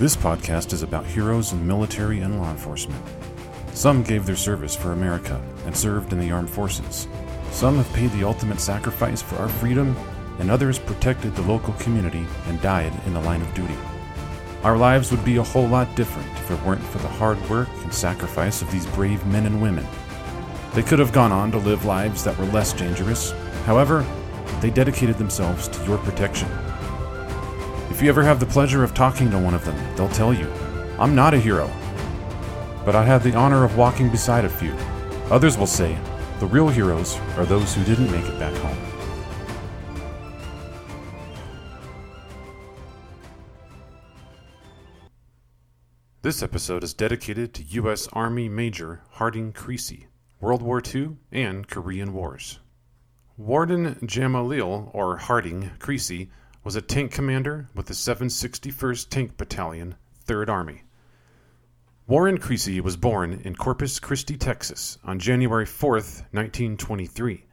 This podcast is about heroes in military and law enforcement. Some gave their service for America and served in the armed forces. Some have paid the ultimate sacrifice for our freedom, and others protected the local community and died in the line of duty. Our lives would be a whole lot different if it weren't for the hard work and sacrifice of these brave men and women. They could have gone on to live lives that were less dangerous. However, they dedicated themselves to your protection. If you ever have the pleasure of talking to one of them, they'll tell you, I'm not a hero, but I had the honor of walking beside a few. Others will say, the real heroes are those who didn't make it back home. This episode is dedicated to U.S. Army Major Harding Crecy, World War II and Korean Wars. Warren Gamaliel, or Harding Crecy, was a tank commander with the 761st Tank Battalion, 3rd Army. Warren Crecy was born in Corpus Christi, Texas, on January 4, 1923.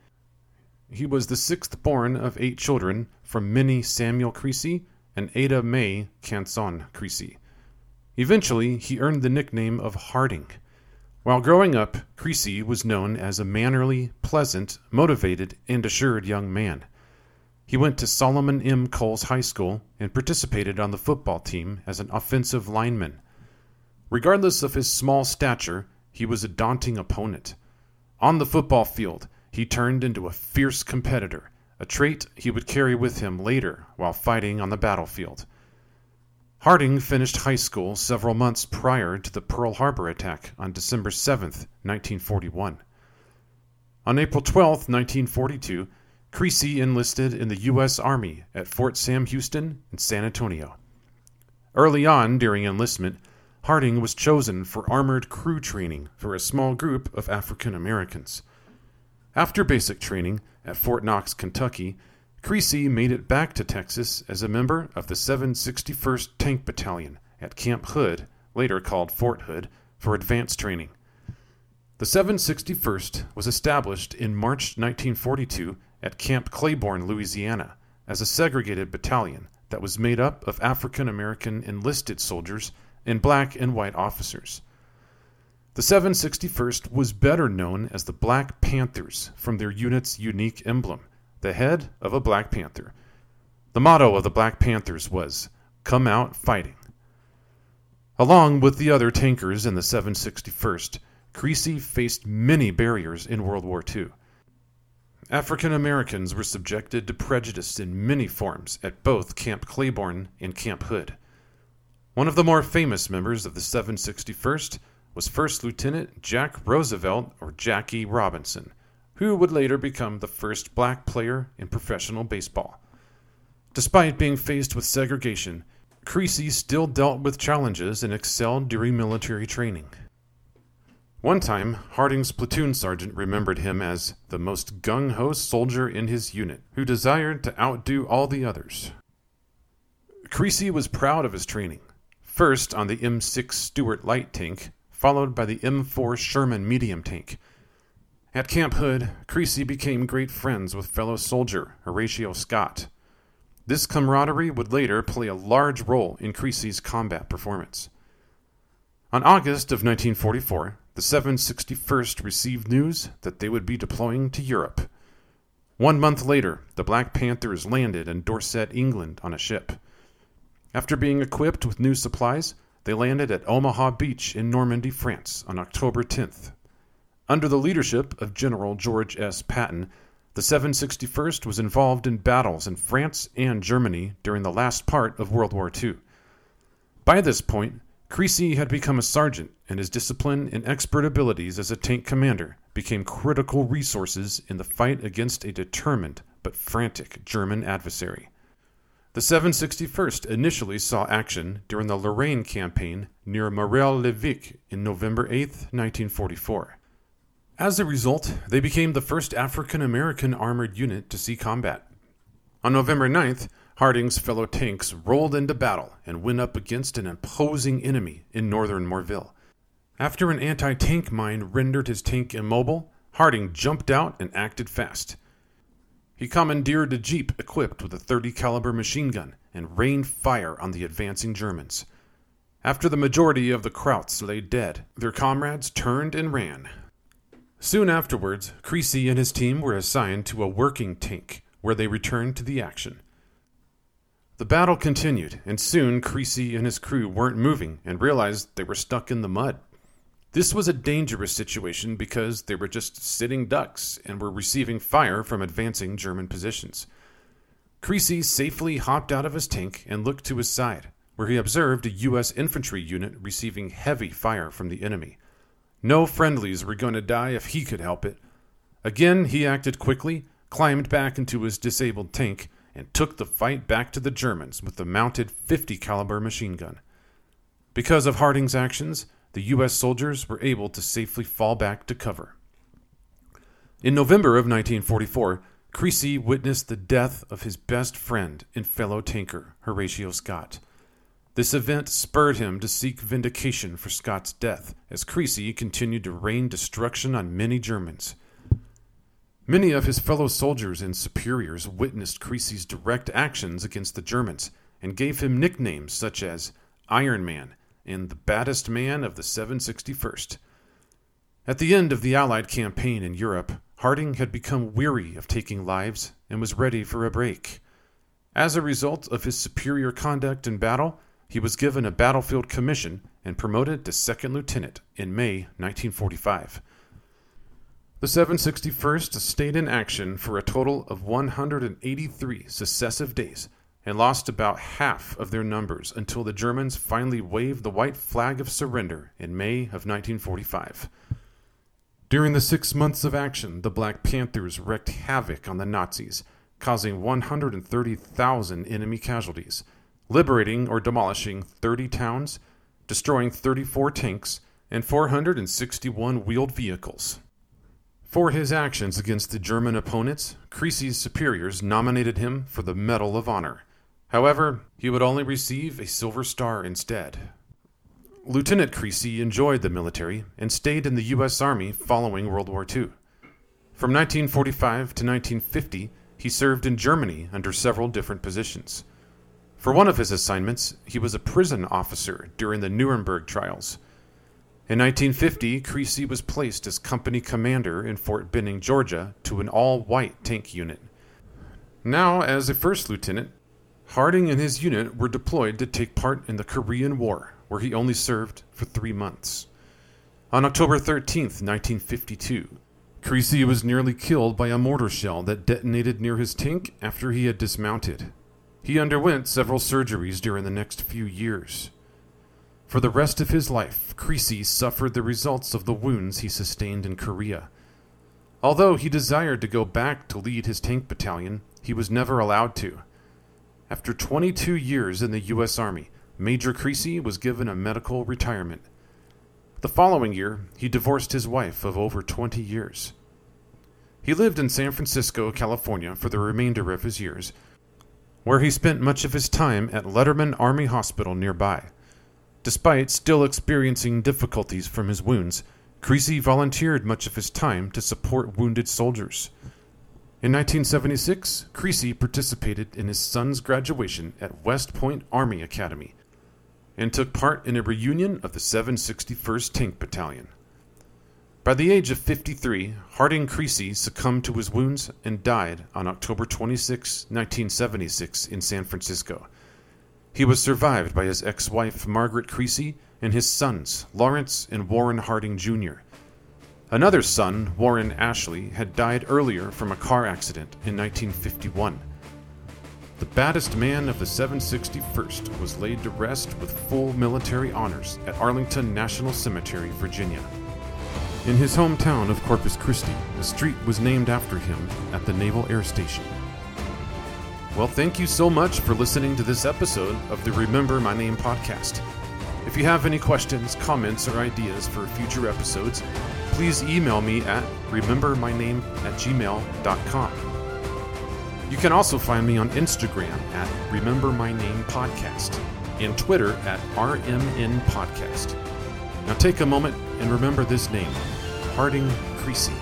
He was the sixth born of eight children from Minnie Samuel Crecy and Ada Mae Canson Crecy. Eventually, he earned the nickname of Harding. While growing up, Crecy was known as a mannerly, pleasant, motivated, and assured young man. He went to Solomon M. Coles High School and participated on the football team as an offensive lineman. Regardless of his small stature, he was a daunting opponent. On the football field, he turned into a fierce competitor, a trait he would carry with him later while fighting on the battlefield. Harding finished high school several months prior to the Pearl Harbor attack on December 7, 1941. On April 12, 1942, Crecy enlisted in the U.S. Army at Fort Sam Houston in San Antonio. Early on during enlistment, Harding was chosen for armored crew training for a small group of African Americans. After basic training at Fort Knox, Kentucky, Crecy made it back to Texas as a member of the 761st Tank Battalion at Camp Hood, later called Fort Hood, for advanced training. The 761st was established in March 1942 at Camp Claiborne, Louisiana, as a segregated battalion that was made up of African American enlisted soldiers and black and white officers. The 761st was better known as the Black Panthers from their unit's unique emblem the head of a Black Panther. The motto of the Black Panthers was, Come Out Fighting. Along with the other tankers in the 761st, Crecy faced many barriers in World War II. African Americans were subjected to prejudice in many forms at both Camp Claiborne and Camp Hood. One of the more famous members of the 761st was First Lieutenant Jack Roosevelt, or Jackie Robinson, who would later become the first black player in professional baseball. Despite being faced with segregation, Crecy still dealt with challenges and excelled during military training. One time, Harding's platoon sergeant remembered him as the most gung ho soldier in his unit, who desired to outdo all the others. Crecy was proud of his training, first on the M6 Stuart light tank, followed by the M4 Sherman medium tank, at Camp Hood, Crecy became great friends with fellow soldier Horatio Scott. This camaraderie would later play a large role in Crecy's combat performance. On August of 1944, the 761st received news that they would be deploying to Europe. One month later, the Black Panthers landed in Dorset, England on a ship. After being equipped with new supplies, they landed at Omaha Beach in Normandy, France on October 10th. Under the leadership of General George S. Patton, the 761st was involved in battles in France and Germany during the last part of World War II. By this point, Crecy had become a sergeant, and his discipline and expert abilities as a tank commander became critical resources in the fight against a determined but frantic German adversary. The 761st initially saw action during the Lorraine campaign near Mareuil-le-Vicq in November 8, 1944. As a result, they became the first African American armored unit to see combat. On November 9th, Harding's fellow tanks rolled into battle and went up against an imposing enemy in northern Morville. After an anti tank mine rendered his tank immobile, Harding jumped out and acted fast. He commandeered a jeep equipped with a 30 caliber machine gun and rained fire on the advancing Germans. After the majority of the Krauts lay dead, their comrades turned and ran. Soon afterwards, Crecy and his team were assigned to a working tank, where they returned to the action. The battle continued, and soon Crecy and his crew weren't moving and realized they were stuck in the mud. This was a dangerous situation because they were just sitting ducks and were receiving fire from advancing German positions. Crecy safely hopped out of his tank and looked to his side, where he observed a U.S. infantry unit receiving heavy fire from the enemy. No friendlies were going to die if he could help it. Again, he acted quickly, climbed back into his disabled tank, and took the fight back to the Germans with the mounted 50 caliber machine gun. Because of Harding's actions, the U.S. soldiers were able to safely fall back to cover. In November of 1944, Crecy witnessed the death of his best friend and fellow tanker, Horatio Scott. This event spurred him to seek vindication for Scott's death, as Crecy continued to rain destruction on many Germans. Many of his fellow soldiers and superiors witnessed Crecy's direct actions against the Germans and gave him nicknames such as Iron Man and the baddest man of the 761st. At the end of the Allied campaign in Europe, Harding had become weary of taking lives and was ready for a break. As a result of his superior conduct in battle, he was given a battlefield commission and promoted to second lieutenant in May 1945. The 761st stayed in action for a total of 183 successive days and lost about half of their numbers until the Germans finally waved the white flag of surrender in May of 1945. During the six months of action, the Black Panthers wreaked havoc on the Nazis, causing 130,000 enemy casualties, liberating or demolishing 30 towns, destroying 34 tanks, and 461 wheeled vehicles. For his actions against the German opponents, Crecy's superiors nominated him for the Medal of Honor. However, he would only receive a Silver Star instead. Lieutenant Crecy enjoyed the military and stayed in the U.S. Army following World War II. From 1945 to 1950, he served in Germany under several different positions. For one of his assignments, he was a prison officer during the Nuremberg trials. In 1950, Crecy was placed as company commander in Fort Benning, Georgia, to an all white tank unit. Now, as a first lieutenant, Harding and his unit were deployed to take part in the Korean War, where he only served for three months. On October 13, 1952, Crecy was nearly killed by a mortar shell that detonated near his tank after he had dismounted. He underwent several surgeries during the next few years. For the rest of his life, Crecy suffered the results of the wounds he sustained in Korea. Although he desired to go back to lead his tank battalion, he was never allowed to. After 22 years in the U.S. Army, Major Crecy was given a medical retirement. The following year, he divorced his wife of over 20 years. He lived in San Francisco, California for the remainder of his years, where he spent much of his time at Letterman Army Hospital nearby. Despite still experiencing difficulties from his wounds, Crecy volunteered much of his time to support wounded soldiers. In 1976, Crecy participated in his son's graduation at West Point Army Academy and took part in a reunion of the 761st Tank Battalion. By the age of 53, Harding Crecy succumbed to his wounds and died on October 26, 1976, in San Francisco. He was survived by his ex wife, Margaret Crecy, and his sons, Lawrence and Warren Harding Jr. Another son, Warren Ashley, had died earlier from a car accident in 1951. The baddest man of the 761st was laid to rest with full military honors at Arlington National Cemetery, Virginia. In his hometown of Corpus Christi, a street was named after him at the Naval Air Station. Well, thank you so much for listening to this episode of the Remember My Name podcast. If you have any questions, comments, or ideas for future episodes, please email me at remembermyname at gmail.com. You can also find me on Instagram at Remember My Name Podcast and Twitter at RMN Podcast. Now take a moment and remember this name Harding Crecy.